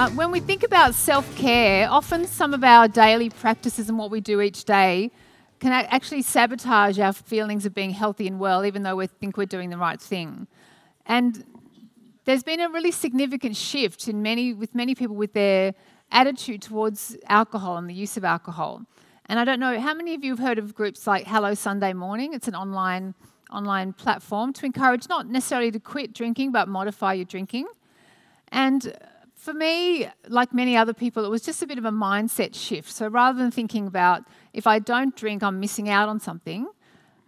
Uh, when we think about self care, often some of our daily practices and what we do each day can actually sabotage our feelings of being healthy and well, even though we think we're doing the right thing. And there's been a really significant shift in many, with many people with their attitude towards alcohol and the use of alcohol. And I don't know how many of you have heard of groups like Hello Sunday Morning. It's an online online platform to encourage not necessarily to quit drinking, but modify your drinking. And for me, like many other people, it was just a bit of a mindset shift. So rather than thinking about if I don't drink, I'm missing out on something.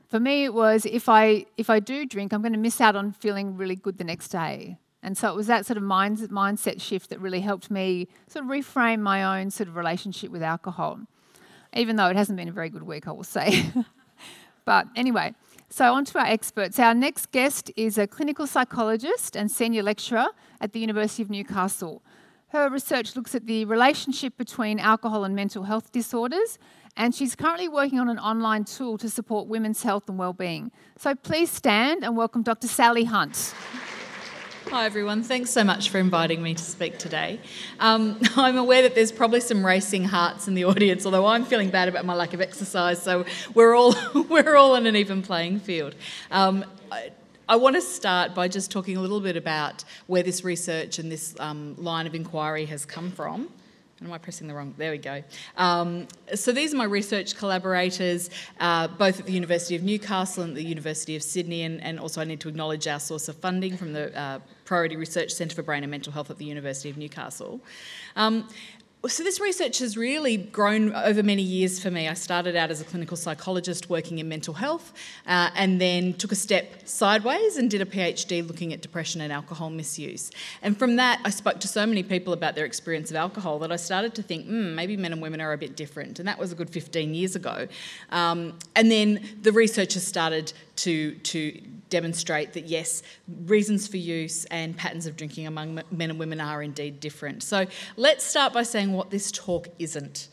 For me, it was if I if I do drink, I'm going to miss out on feeling really good the next day. And so it was that sort of mind, mindset shift that really helped me sort of reframe my own sort of relationship with alcohol, even though it hasn't been a very good week, I will say. but anyway, so on to our experts. Our next guest is a clinical psychologist and senior lecturer at the University of Newcastle. Her research looks at the relationship between alcohol and mental health disorders, and she's currently working on an online tool to support women's health and well-being. So please stand and welcome Dr. Sally Hunt. Hi, everyone. Thanks so much for inviting me to speak today. Um, I'm aware that there's probably some racing hearts in the audience, although I'm feeling bad about my lack of exercise, so we're all, we're all on an even playing field. Um, I, I want to start by just talking a little bit about where this research and this um, line of inquiry has come from. Am I pressing the wrong? There we go. Um, so these are my research collaborators, uh, both at the University of Newcastle and the University of Sydney, and, and also I need to acknowledge our source of funding from the uh, Priority Research Centre for Brain and Mental Health at the University of Newcastle. Um, so this research has really grown over many years for me. I started out as a clinical psychologist working in mental health, uh, and then took a step sideways and did a PhD looking at depression and alcohol misuse. And from that, I spoke to so many people about their experience of alcohol that I started to think, hmm, maybe men and women are a bit different. And that was a good 15 years ago. Um, and then the research has started to to demonstrate that yes, reasons for use and patterns of drinking among men and women are indeed different. So let's start by saying what this talk isn't.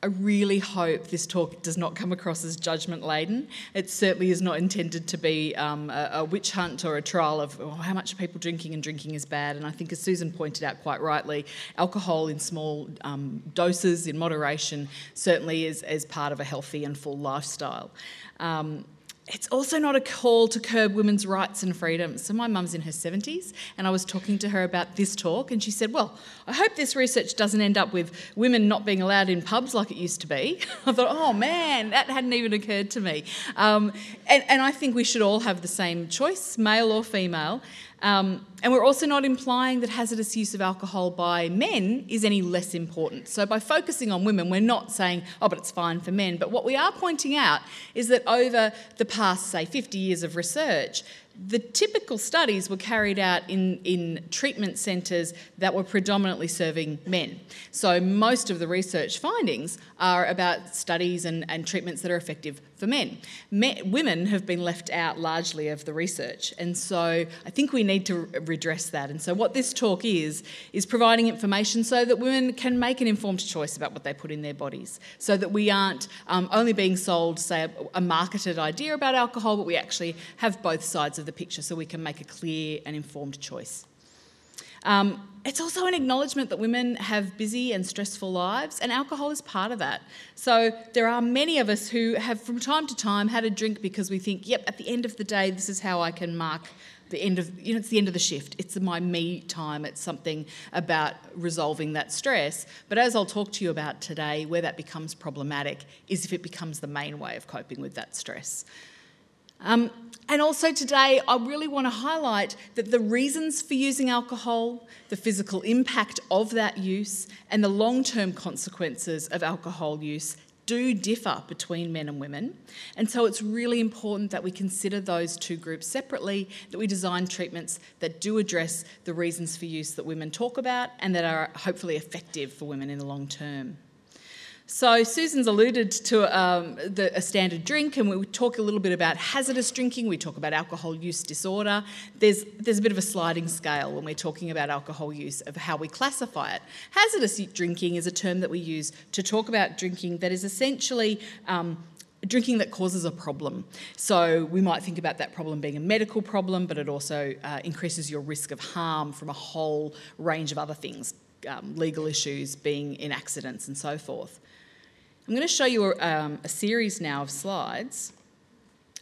I really hope this talk does not come across as judgment laden. It certainly is not intended to be um, a, a, witch hunt or a trial of oh, how much are people drinking and drinking is bad. And I think, as Susan pointed out quite rightly, alcohol in small um, doses, in moderation, certainly is, is part of a healthy and full lifestyle. Um, it's also not a call to curb women's rights and freedoms. So, my mum's in her 70s, and I was talking to her about this talk, and she said, Well, I hope this research doesn't end up with women not being allowed in pubs like it used to be. I thought, Oh man, that hadn't even occurred to me. Um, and, and I think we should all have the same choice, male or female. Um, and we're also not implying that hazardous use of alcohol by men is any less important. So, by focusing on women, we're not saying, oh, but it's fine for men. But what we are pointing out is that over the past, say, 50 years of research, the typical studies were carried out in, in treatment centres that were predominantly serving men. So most of the research findings are about studies and, and treatments that are effective for men. men. Women have been left out largely of the research, and so I think we need to redress that. And so what this talk is, is providing information so that women can make an informed choice about what they put in their bodies, so that we aren't um, only being sold, say, a, a marketed idea about alcohol, but we actually have both sides of the picture so we can make a clear and informed choice. Um, it's also an acknowledgement that women have busy and stressful lives, and alcohol is part of that. So there are many of us who have, from time to time, had a drink because we think, yep, at the end of the day, this is how I can mark the end of, you know, it's the end of the shift. It's my me time. It's something about resolving that stress. But as I'll talk to you about today, where that becomes problematic is if it becomes the main way of coping with that stress. Um, and also today, I really want to highlight that the reasons for using alcohol, the physical impact of that use, and the long term consequences of alcohol use do differ between men and women. And so it's really important that we consider those two groups separately, that we design treatments that do address the reasons for use that women talk about and that are hopefully effective for women in the long term. So, Susan's alluded to um, the, a standard drink, and we talk a little bit about hazardous drinking. We talk about alcohol use disorder. There's, there's a bit of a sliding scale when we're talking about alcohol use of how we classify it. Hazardous drinking is a term that we use to talk about drinking that is essentially um, drinking that causes a problem. So we might think about that problem being a medical problem, but it also uh, increases your risk of harm from a whole range of other things um, legal issues, being in accidents, and so forth. I'm going to show you a, um, a series now of slides,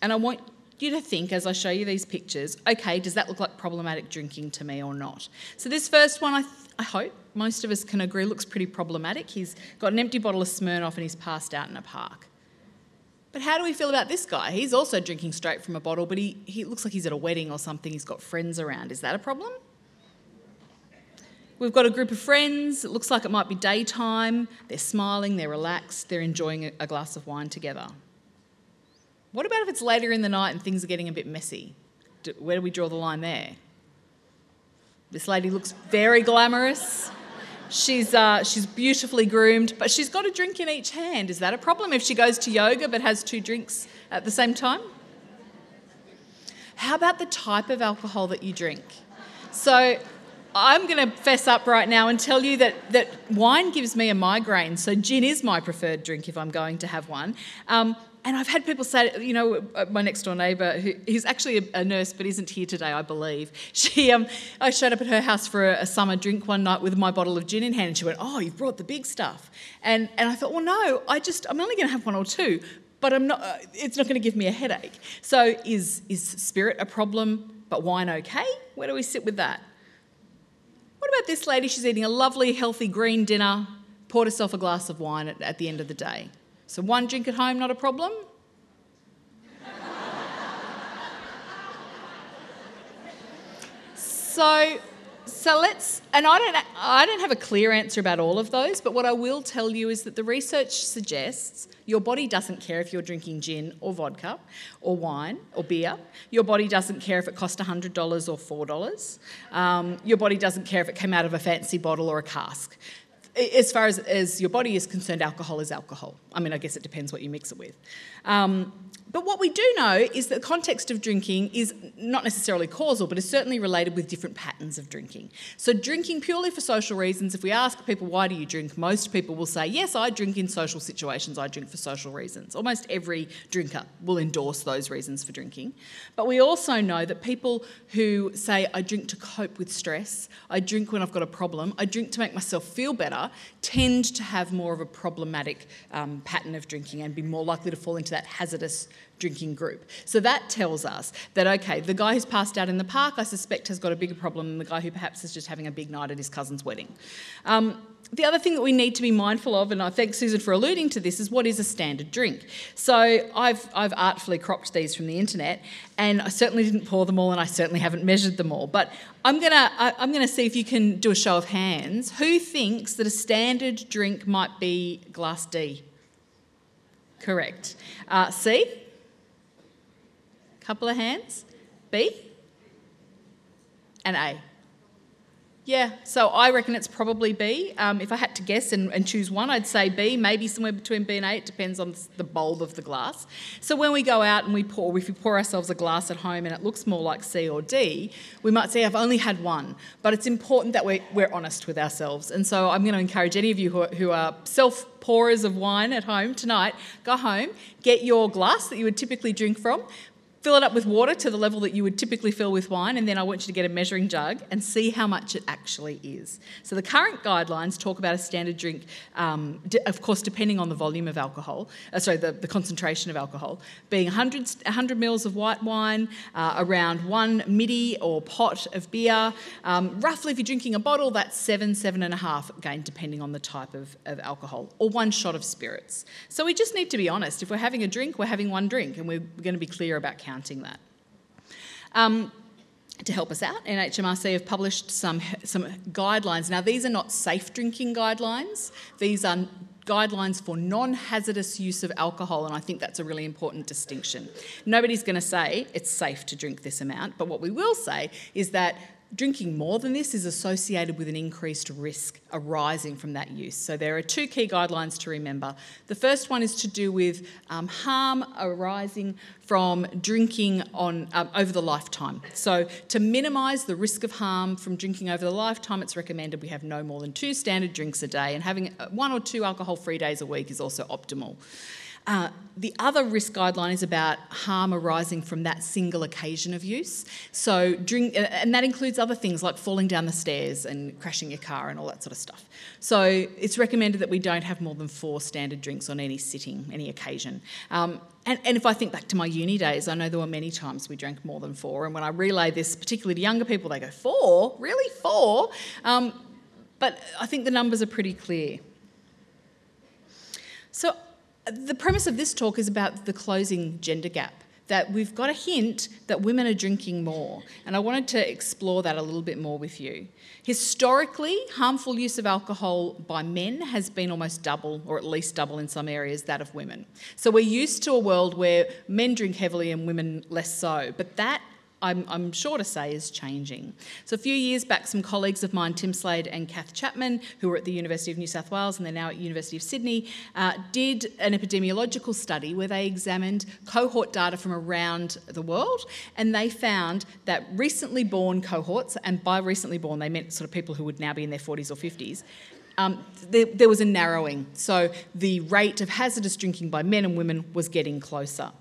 and I want you to think as I show you these pictures okay, does that look like problematic drinking to me or not? So, this first one, I, th- I hope most of us can agree looks pretty problematic. He's got an empty bottle of Smirnoff and he's passed out in a park. But how do we feel about this guy? He's also drinking straight from a bottle, but he, he looks like he's at a wedding or something. He's got friends around. Is that a problem? We've got a group of friends. It looks like it might be daytime. They're smiling, they're relaxed, they're enjoying a glass of wine together. What about if it's later in the night and things are getting a bit messy? Where do we draw the line there? This lady looks very glamorous. She's, uh, she's beautifully groomed, but she's got a drink in each hand. Is that a problem if she goes to yoga but has two drinks at the same time? How about the type of alcohol that you drink? So, I'm going to fess up right now and tell you that, that wine gives me a migraine, so gin is my preferred drink if I'm going to have one. Um, and I've had people say, you know, uh, my next door neighbour, who is actually a, a, nurse but isn't here today, I believe. She, um, I showed up at her house for a, a, summer drink one night with my bottle of gin in hand, and she went, "Oh, you've brought the big stuff." And and I thought, well, no, I just I'm only going to have one or two, but I'm not. Uh, it's not going to give me a headache. So is is spirit a problem, but wine okay? Where do we sit with that? What about this lady? She's eating a lovely, healthy green dinner, poured herself a glass of wine at, at the end of the day. So, one drink at home, not a problem? so, so let's, and I don't, I don't have a clear answer about all of those, but what I will tell you is that the research suggests your body doesn't care if you're drinking gin or vodka or wine or beer. Your body doesn't care if it cost $100 or $4. Um, your body doesn't care if it came out of a fancy bottle or a cask as far as, as your body is concerned, alcohol is alcohol. I mean, I guess it depends what you mix it with. Um, but what we do know is that the context of drinking is not necessarily causal, but is certainly related with different patterns of drinking. So, drinking purely for social reasons, if we ask people, why do you drink? Most people will say, yes, I drink in social situations, I drink for social reasons. Almost every drinker will endorse those reasons for drinking. But we also know that people who say, I drink to cope with stress, I drink when I've got a problem, I drink to make myself feel better, tend to have more of a problematic um, pattern of drinking and be more likely to fall into that hazardous drinking group. So that tells us that, okay, the guy who's passed out in the park, I suspect, has got a bigger problem than the guy who perhaps is just having a big night at his cousin's wedding. Um, the other thing that we need to be mindful of, and I thank Susan for alluding to this, is what is a standard drink. So I've, I've artfully cropped these from the internet, and I certainly didn't pour them all, and I certainly haven't measured them all. But I'm gonna I'm gonna see if you can do a show of hands. Who thinks that a standard drink might be glass D? Correct. Uh, C? Couple of hands. B? And A. Yeah, so I reckon it's probably B. Um, if I had to guess and, and, choose one, I'd say B, maybe somewhere between B and A. It depends on the bulb of the glass. So when we go out and we pour, if we pour ourselves a glass at home and it looks more like C or D, we might say, I've only had one. But it's important that we're, we're honest with ourselves. And so I'm going to encourage any of you who are, who are self pourers of wine at home tonight, go home, get your glass that you would typically drink from, fill it up with water to the level that you would typically fill with wine, and then I want you to get a measuring jug and see how much it actually is. So, the current guidelines talk about a standard drink, um, of course, depending on the volume of alcohol, uh, sorry, the, the, concentration of alcohol, being 100, 100 mils of white wine, uh, around one midi or pot of beer. Um, roughly, if you're drinking a bottle, that's seven, seven and a half, again, depending on the type of, of alcohol, or one shot of spirits. So, we just need to be honest. If we're having a drink, we're having one drink, and we're going to be clear about counting counting that. Um, to help us out, NHMRC have published some, some guidelines. Now, these are not safe drinking guidelines, these are guidelines for non hazardous use of alcohol, and I think that's a really important distinction. Nobody's going to say it's safe to drink this amount, but what we will say is that drinking more than this is associated with an increased risk arising from that use. So there are two key guidelines to remember. The first one is to do with um, harm arising from drinking on um, over the lifetime. So to minimise the risk of harm from drinking over the lifetime, it's recommended we have no more than two standard drinks a day, and having uh, one or two alcohol-free days a week is also optimal. Uh, the other risk guideline is about harm arising from that single occasion of use. So, drink, and that includes other things like falling down the stairs and crashing your car and all that sort of stuff. So, it's recommended that we don't have more than four standard drinks on any sitting, any occasion. Um, and, and, if I think back to my uni days, I know there were many times we drank more than four. And when I relay this, particularly to younger people, they go, Four? Really? Four? Um, but I think the numbers are pretty clear. So, the premise of this talk is about the closing gender gap. That we've got a hint that women are drinking more, and I wanted to explore that a little bit more with you. Historically, harmful use of alcohol by men has been almost double, or at least double in some areas, that of women. So we're used to a world where men drink heavily and women less so, but that I'm, I'm, sure to say is changing. So, a few years back, some colleagues of mine, Tim Slade and Cath Chapman, who were at the University of New South Wales and they're now at University of Sydney, uh, did an epidemiological study where they examined cohort data from around the world and they found that recently born cohorts, and by recently born, they meant sort of people who would now be in their 40s or 50s. Um, there, there was a narrowing. So the rate of hazardous drinking by men and women was getting closer.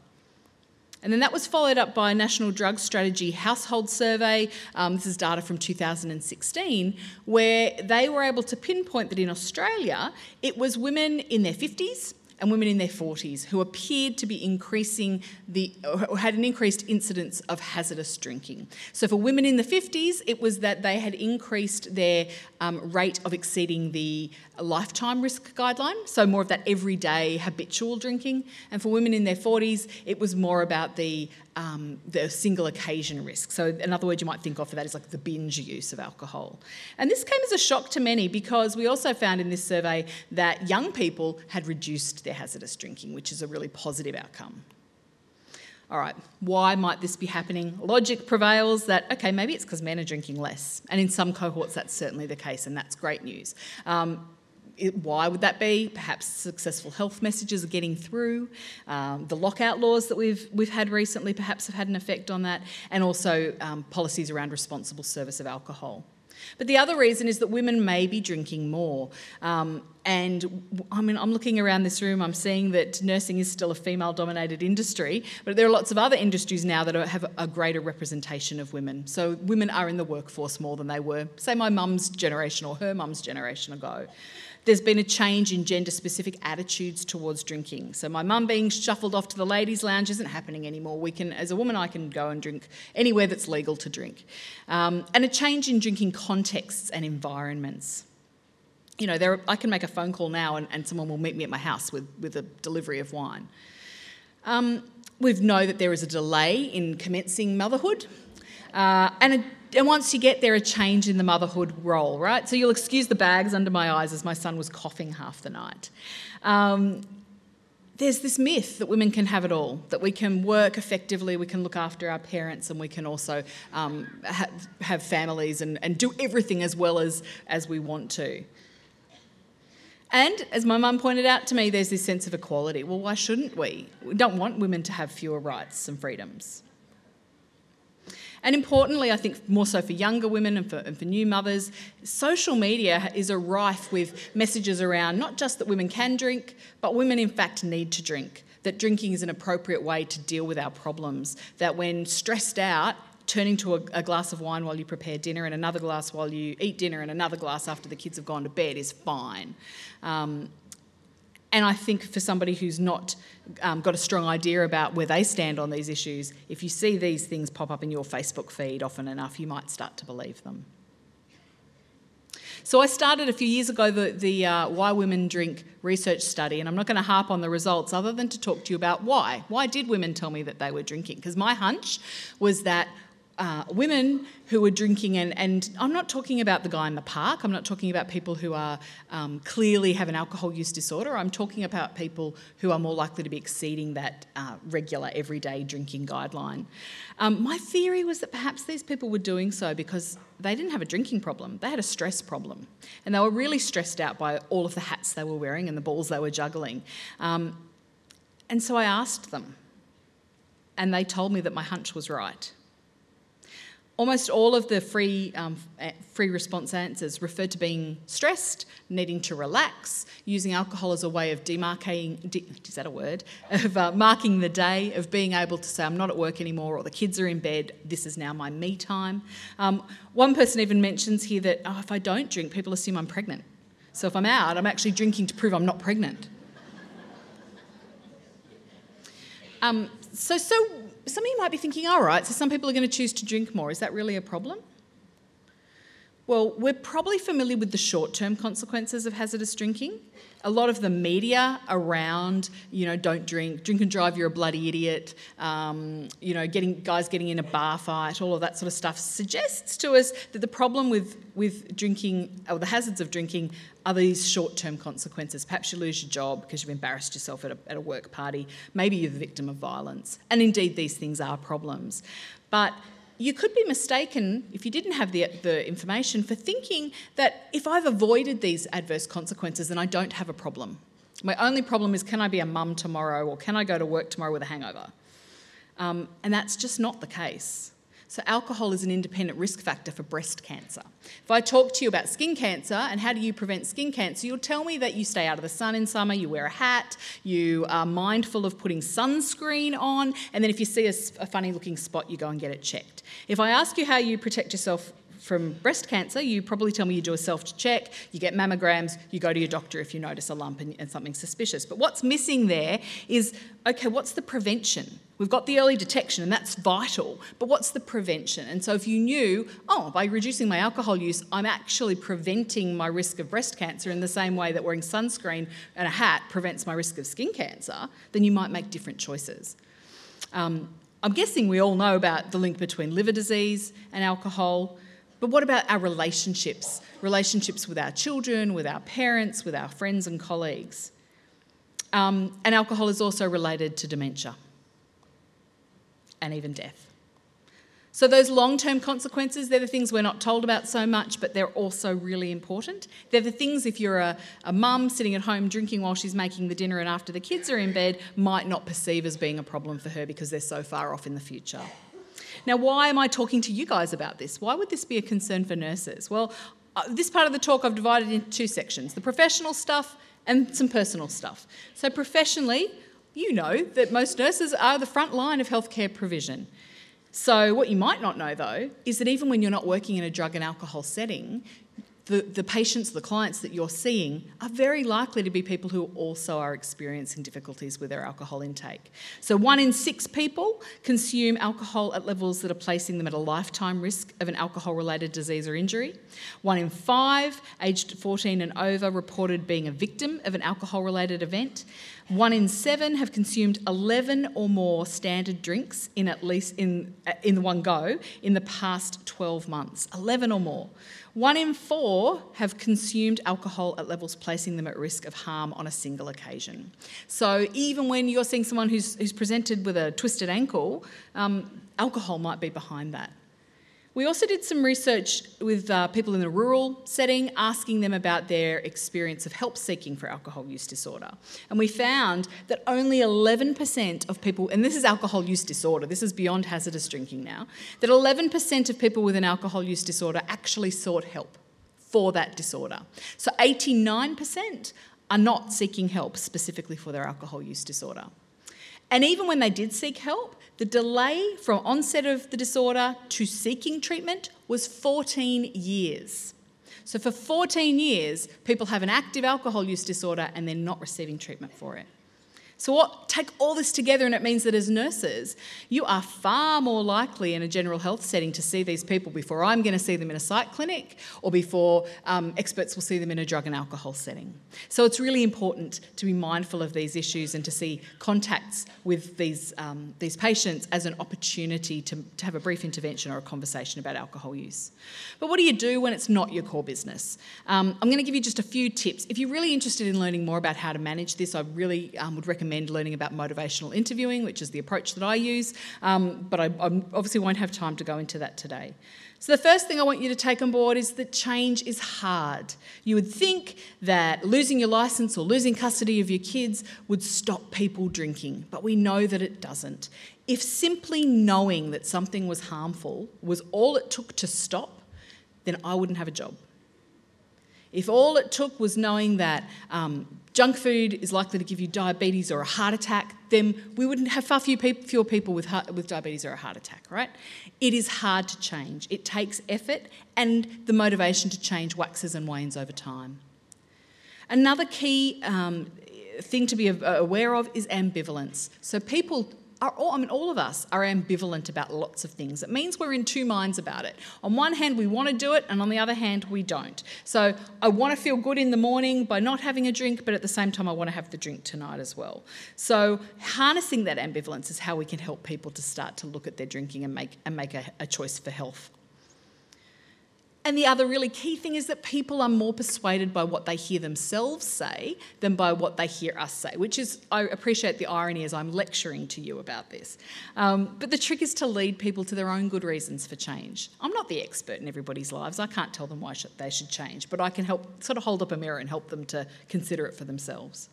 And then that was followed up by a National Drug Strategy household survey. Um, this is data from 2016, where they were able to pinpoint that in Australia, it was women in their 50s and women in their 40s who appeared to be increasing the, or had an increased incidence of hazardous drinking. So for women in the 50s, it was that they had increased their um, rate of exceeding the lifetime risk guideline, so more of that everyday habitual drinking. And for women in their 40s, it was more about the um, the single occasion risk. So, another word you might think of for that is like the binge use of alcohol. And this came as a shock to many because we also found in this survey that young people had reduced their hazardous drinking, which is a really positive outcome. All right, why might this be happening? Logic prevails that, okay, maybe it's because men are drinking less. And in some cohorts, that's certainly the case, and that's great news. Um, why would that be? Perhaps successful health messages are getting through. Um, the lockout laws that we've we've had recently perhaps have had an effect on that, and also um, policies around responsible service of alcohol. But the other reason is that women may be drinking more. Um, and I mean, I'm looking around this room, I'm seeing that nursing is still a female dominated industry, but there are lots of other industries now that have a greater representation of women. So women are in the workforce more than they were, say, my mum's generation or her mum's generation ago there's been a change in gender specific attitudes towards drinking. So my mum being shuffled off to the ladies' lounge isn't happening anymore. We can, as a woman, I can go and drink anywhere that's legal to drink. Um, and a change in drinking contexts and environments. You know, there, I can make a phone call now and, and someone will meet me at my house with, with a delivery of wine. Um, we know that there is a delay in commencing motherhood. Uh, and a and once you get there, a change in the motherhood role, right? So you'll excuse the bags under my eyes as my son was coughing half the night. Um, there's this myth that women can have it all, that we can work effectively, we can look after our parents, and we can also um, ha- have families and, and do everything as well as, as we want to. And as my mum pointed out to me, there's this sense of equality. Well, why shouldn't we? We don't want women to have fewer rights and freedoms. And importantly, I think more so for younger women and for, and for new mothers, social media is a rife with messages around not just that women can drink, but women in fact need to drink. That drinking is an appropriate way to deal with our problems. That when stressed out, turning to a, a, glass of wine while you prepare dinner and another glass while you eat dinner and another glass after the kids have gone to bed is fine. Um, and I think for somebody who's not um, got a strong idea about where they stand on these issues, if you see these things pop up in your Facebook feed often enough, you might start to believe them. So I started a few years ago the, the uh, Why Women Drink research study, and I'm not going to harp on the results other than to talk to you about why. Why did women tell me that they were drinking? Because my hunch was that uh, women who were drinking, and, and I'm not talking about the guy in the park, I'm not talking about people who are um, clearly have an alcohol use disorder, I'm talking about people who are more likely to be exceeding that uh, regular, everyday drinking guideline. Um, my theory was that perhaps these people were doing so because they didn't have a drinking problem, they had a stress problem. And they were really stressed out by all of the hats they were wearing and the balls they were juggling. Um, and so I asked them, and they told me that my hunch was right. Almost all of the free, um, free response answers referred to being stressed, needing to relax, using alcohol as a way of demarcating, de- is that a word? Of uh, marking the day, of being able to say, I'm not at work anymore, or the kids are in bed, this is now my me time. Um, one person even mentions here that oh, if I don't drink, people assume I'm pregnant. So if I'm out, I'm actually drinking to prove I'm not pregnant. Um, so, so some of you might be thinking, all right, so some people are going to choose to drink more. Is that really a problem? Well, we're probably familiar with the short term consequences of hazardous drinking. A lot of the media around, you know, don't drink, drink and drive, you're a bloody idiot, um, you know, getting guys getting in a bar fight, all of that sort of stuff suggests to us that the problem with, with drinking, or the hazards of drinking, are these short term consequences. Perhaps you lose your job because you've embarrassed yourself at a, at a work party. Maybe you're the victim of violence. And indeed, these things are problems. But you could be mistaken if you didn't have the, the information for thinking that if I've avoided these adverse consequences, then I don't have a problem. My only problem is can I be a mum tomorrow or can I go to work tomorrow with a hangover? Um, and that's just not the case. So, alcohol is an independent risk factor for breast cancer. If I talk to you about skin cancer and how do you prevent skin cancer, you'll tell me that you stay out of the sun in summer, you wear a hat, you are mindful of putting sunscreen on, and then if you see a, a funny looking spot, you go and get it checked. If I ask you how you protect yourself from breast cancer, you probably tell me you do a self check, you get mammograms, you go to your doctor if you notice a lump and, and, something suspicious. But what's missing there is okay, what's the prevention? We've got the early detection, and that's vital, but what's the prevention? And so if you knew, oh, by reducing my alcohol use, I'm actually preventing my risk of breast cancer in the same way that wearing sunscreen and a hat prevents my risk of skin cancer, then you might make different choices. Um, I'm guessing we all know about the link between liver disease and alcohol. But what about our relationships? Relationships with our children, with our parents, with our friends and colleagues. Um, and alcohol is also related to dementia and even death. So, those long term consequences, they're the things we're not told about so much, but they're also really important. They're the things if you're a, a mum sitting at home drinking while she's making the dinner and after the kids are in bed, might not perceive as being a problem for her because they're so far off in the future. Now, why am I talking to you guys about this? Why would this be a concern for nurses? Well, uh, this part of the talk I've divided into two sections the professional stuff and some personal stuff. So, professionally, you know that most nurses are the front line of healthcare provision. So, what you might not know though is that even when you're not working in a drug and alcohol setting, the, the patients, the clients that you're seeing are very likely to be people who also are experiencing difficulties with their alcohol intake. So, one in six people consume alcohol at levels that are placing them at a lifetime risk of an alcohol related disease or injury. One in five, aged 14 and over, reported being a victim of an alcohol related event. One in seven have consumed 11 or more standard drinks in at least in, in one go in the past 12 months. 11 or more. One in four have consumed alcohol at levels placing them at risk of harm on a single occasion. So even when you're seeing someone who's, who's presented with a twisted ankle, um, alcohol might be behind that. We also did some research with uh, people in a rural setting, asking them about their experience of help seeking for alcohol use disorder. And we found that only 11% of people, and this is alcohol use disorder, this is beyond hazardous drinking now, that 11% of people with an alcohol use disorder actually sought help for that disorder. So 89% are not seeking help specifically for their alcohol use disorder. And even when they did seek help, the delay from onset of the disorder to seeking treatment was 14 years. So, for 14 years, people have an active alcohol use disorder and they're not receiving treatment for it. So, what, take all this together, and it means that as nurses, you are far more likely in a general health setting to see these people before I'm going to see them in a psych clinic or before um, experts will see them in a drug and alcohol setting. So, it's really important to be mindful of these issues and to see contacts with these, um, these patients as an opportunity to, to have a brief intervention or a conversation about alcohol use. But what do you do when it's not your core business? Um, I'm going to give you just a few tips. If you're really interested in learning more about how to manage this, I really um, would recommend recommend learning about motivational interviewing, which is the approach that I use, um, but I, I obviously won't have time to go into that today. So, the first thing I want you to take on board is that change is hard. You would think that losing your license or losing custody of your kids would stop people drinking, but we know that it doesn't. If simply knowing that something was harmful was all it took to stop, then I wouldn't have a job. If all it took was knowing that um, junk food is likely to give you diabetes or a heart attack, then we wouldn't have far few fewer people with, heart, with diabetes or a heart attack, right? It is hard to change. It takes effort, and the motivation to change waxes and wanes over time. Another key um, thing to be aware of is ambivalence. So people are all, I mean, all of us are ambivalent about lots of things. It means we're in two minds about it. On one hand, we want to do it, and on the other hand, we don't. So I want to feel good in the morning by not having a drink, but at the same time, I want to have the drink tonight as well. So harnessing that ambivalence is how we can help people to start to look at their drinking and make, and make a, a choice for health. And the other really key thing is that people are more persuaded by what they hear themselves say than by what they hear us say, which is, I appreciate the irony as I'm lecturing to you about this. Um, but the trick is to lead people to their own good reasons for change. I'm not the expert in everybody's lives. I can't tell them why they should change, but I can help sort of hold up a mirror and help them to consider it for themselves.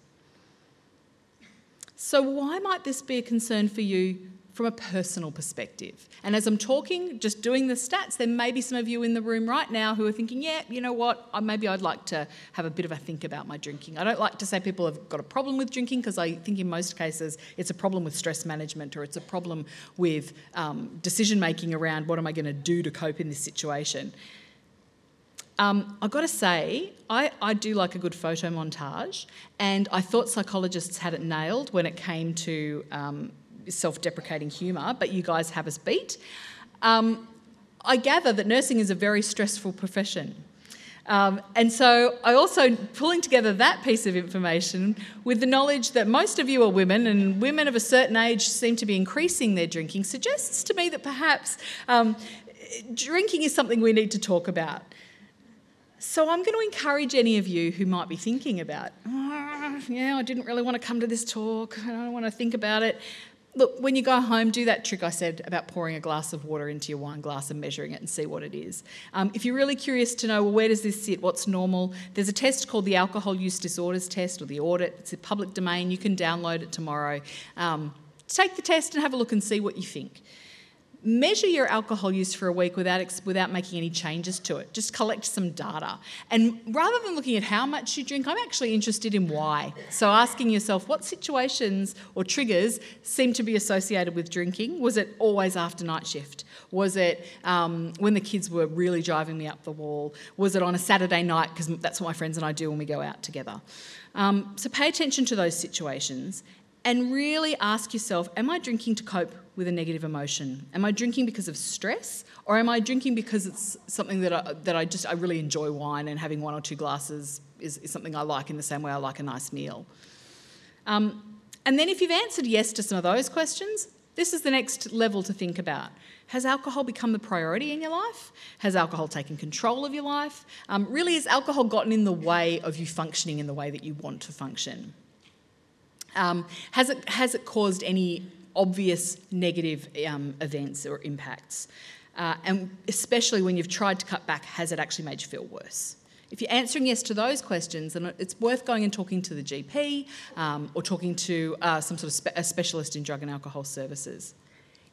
So, why might this be a concern for you from a personal perspective. And as I'm talking, just doing the stats, there may be some of you in the room right now who are thinking, yeah, you know what, maybe I'd like to have a bit of a think about my drinking. I don't like to say people have got a problem with drinking because I think in most cases it's a problem with stress management or it's a problem with um, decision making around what am I going to do to cope in this situation. Um, I've got to say, I, I, do like a good photo montage, and I thought psychologists had it nailed when it came to um, self deprecating humour, but you guys have us beat. Um, I gather that nursing is a very stressful profession. Um, and so I also pulling together that piece of information with the knowledge that most of you are women and women of a certain age seem to be increasing their drinking suggests to me that perhaps um, drinking is something we need to talk about. So I'm going to encourage any of you who might be thinking about, oh, yeah, I didn't really want to come to this talk, I don't want to think about it. Look, when you go home, do that trick I said about pouring a glass of water into your wine glass and measuring it and see what it is. Um, if you're really curious to know, well, where does this sit? What's normal? There's a test called the Alcohol Use Disorders Test or the Audit. It's a public domain. You can download it tomorrow. Um, take the test and have a look and see what you think measure your alcohol use for a week without, without making any changes to it. Just collect some data. And rather than looking at how much you drink, I'm actually interested in why. So asking yourself what situations or triggers seem to be associated with drinking. Was it always after night shift? Was it um, when the kids were really driving me up the wall? Was it on a Saturday night? Because that's what my friends and I do when we go out together. Um, so pay attention to those situations and really ask yourself Am I drinking to cope with a negative emotion? Am I drinking because of stress, or am I drinking because it's something that I, that I just I really enjoy wine and having one or two glasses is, is something I like in the same way I like a nice meal? Um, and then if you've answered yes to some of those questions, this is the next level to think about. Has alcohol become the priority in your life? Has alcohol taken control of your life? Um, really, has alcohol gotten in the way of you functioning in the way that you want to function? Um, has, it, has it caused any obvious negative um, events or impacts. Uh, and especially when you've tried to cut back, has it actually made you feel worse? If you're answering yes to those questions, then it's worth going and talking to the GP um, or talking to uh, some sort of spe- a specialist in drug and alcohol services.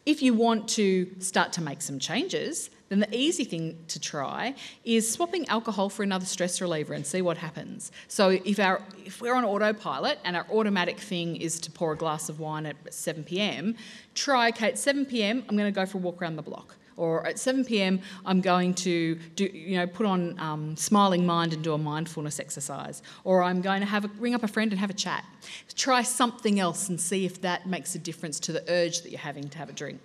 If you want to start to make some changes, then the easy thing to try is swapping alcohol for another stress reliever and see what happens. So if our if we're on autopilot and our automatic thing is to pour a glass of wine at 7 p.m., try okay at 7 p.m. I'm going to go for a walk around the block. Or at 7 p.m., I'm going to do, you know, put on um, smiling mind and do a mindfulness exercise. Or I'm going to have a, ring up a friend and have a chat. Try something else and see if that makes a difference to the urge that you're having to have a drink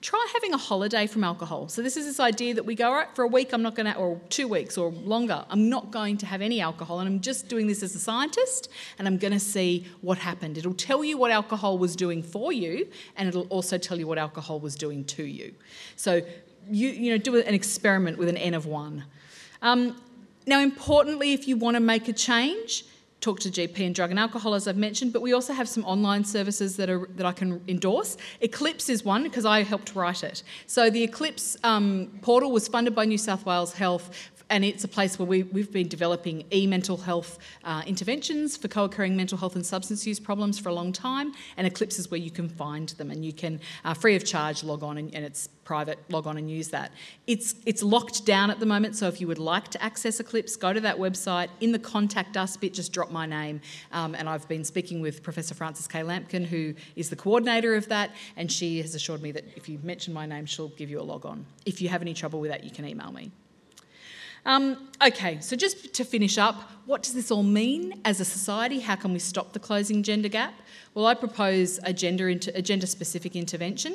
try having a holiday from alcohol. So this is this idea that we go, all right, for a week I'm not going to, or two weeks or longer, I'm not going to have any alcohol, and I'm just doing this as a scientist, and I'm going to see what happened. It'll tell you what alcohol was doing for you, and it'll also tell you what alcohol was doing to you. So you you know do an experiment with an n of one. Um, now, importantly, if you want to make a change, talk to GP and drug and alcohol, as I've mentioned, but we also have some online services that are that I can endorse. Eclipse is one because I helped write it. So the Eclipse um, portal was funded by New South Wales Health and it's a place where we, we've been developing e mental health uh, interventions for co occurring mental health and substance use problems for a long time. And Eclipse is where you can find them and you can, uh, free of charge, log on and, and, it's private, log on and use that. It's, it's locked down at the moment, so if you would like to access Eclipse, go to that website. In the contact us bit, just drop my name. Um, and I've been speaking with Professor Frances Kay-Lambkin, who is the coordinator of that, and she has assured me that if you mention my name, she'll give you a log on. If you have any trouble with that, you can email me. Um, okay, so just to finish up, what does this all mean as a society? How can we stop the closing gender gap? Well, I propose a gender, inter- a gender specific intervention.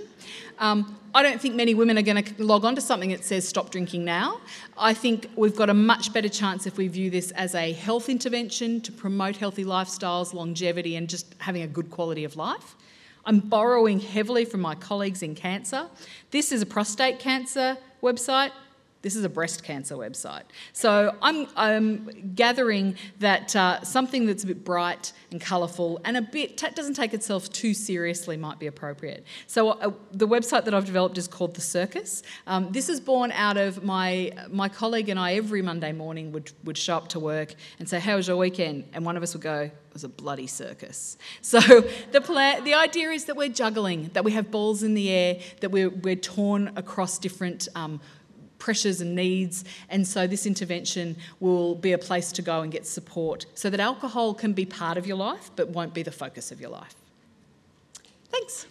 Um, I don't think many women are going to log on to something that says stop drinking now. I think we've got a much better chance if we view this as a health intervention to promote healthy lifestyles, longevity, and just having a good quality of life. I'm borrowing heavily from my colleagues in cancer. This is a prostate cancer website. This is a breast cancer website. So I'm, I'm gathering that uh, something that's a bit bright and colourful and a bit t- doesn't take itself too seriously might be appropriate. So uh, the website that I've developed is called The Circus. Um, this is born out of my my colleague and I every Monday morning would would show up to work and say, "How was your weekend?" And one of us would go, "It was a bloody circus." So the plan, the idea is that we're juggling, that we have balls in the air, that we're we're torn across different. Um, pressures and needs. And so this intervention will be a place to go and get support so that alcohol can be part of your life but won't be the focus of your life. Thanks.